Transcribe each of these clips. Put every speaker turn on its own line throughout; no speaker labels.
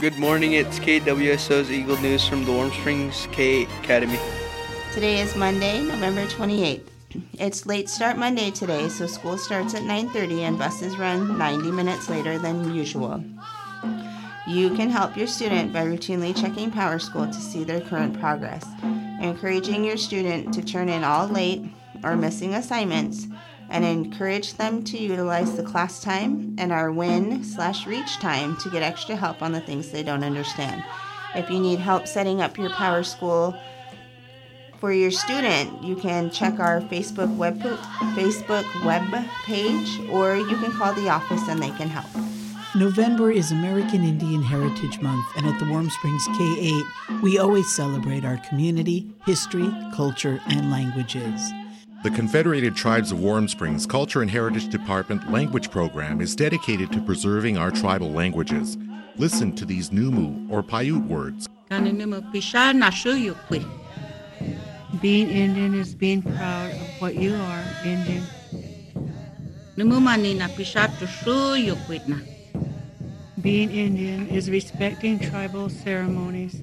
Good morning, it's KWSO's Eagle News from the Warm Springs K Academy.
Today is Monday, November 28th. It's late start Monday today, so school starts at 9:30 and buses run 90 minutes later than usual. You can help your student by routinely checking PowerSchool to see their current progress, encouraging your student to turn in all late or missing assignments, and encourage them to utilize the class time and our win slash reach time to get extra help on the things they don't understand. If you need help setting up your PowerSchool for your student, you can check our Facebook web Facebook web page, or you can call the office and they can help.
November is American Indian Heritage Month, and at the Warm Springs K 8, we always celebrate our community, history, culture, and languages.
The Confederated Tribes of Warm Springs Culture and Heritage Department language program is dedicated to preserving our tribal languages. Listen to these Numu or Paiute words.
Being Indian is being proud of what you are, Indian. Being Indian is respecting tribal ceremonies.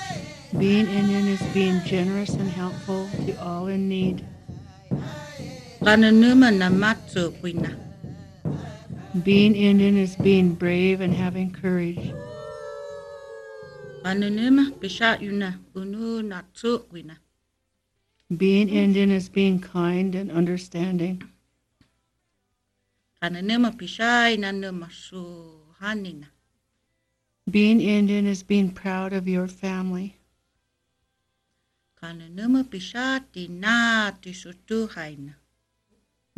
Being Indian is being generous and helpful to all in need. Being Indian is being brave and having courage. Being Indian is being kind and understanding. Being Indian is being proud of your family.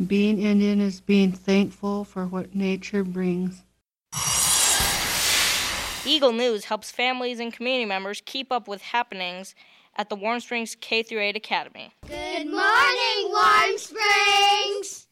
Being Indian is being thankful for what nature brings.
Eagle News helps families and community members keep up with happenings at the Warm Springs K 8 Academy.
Good morning, Warm Springs!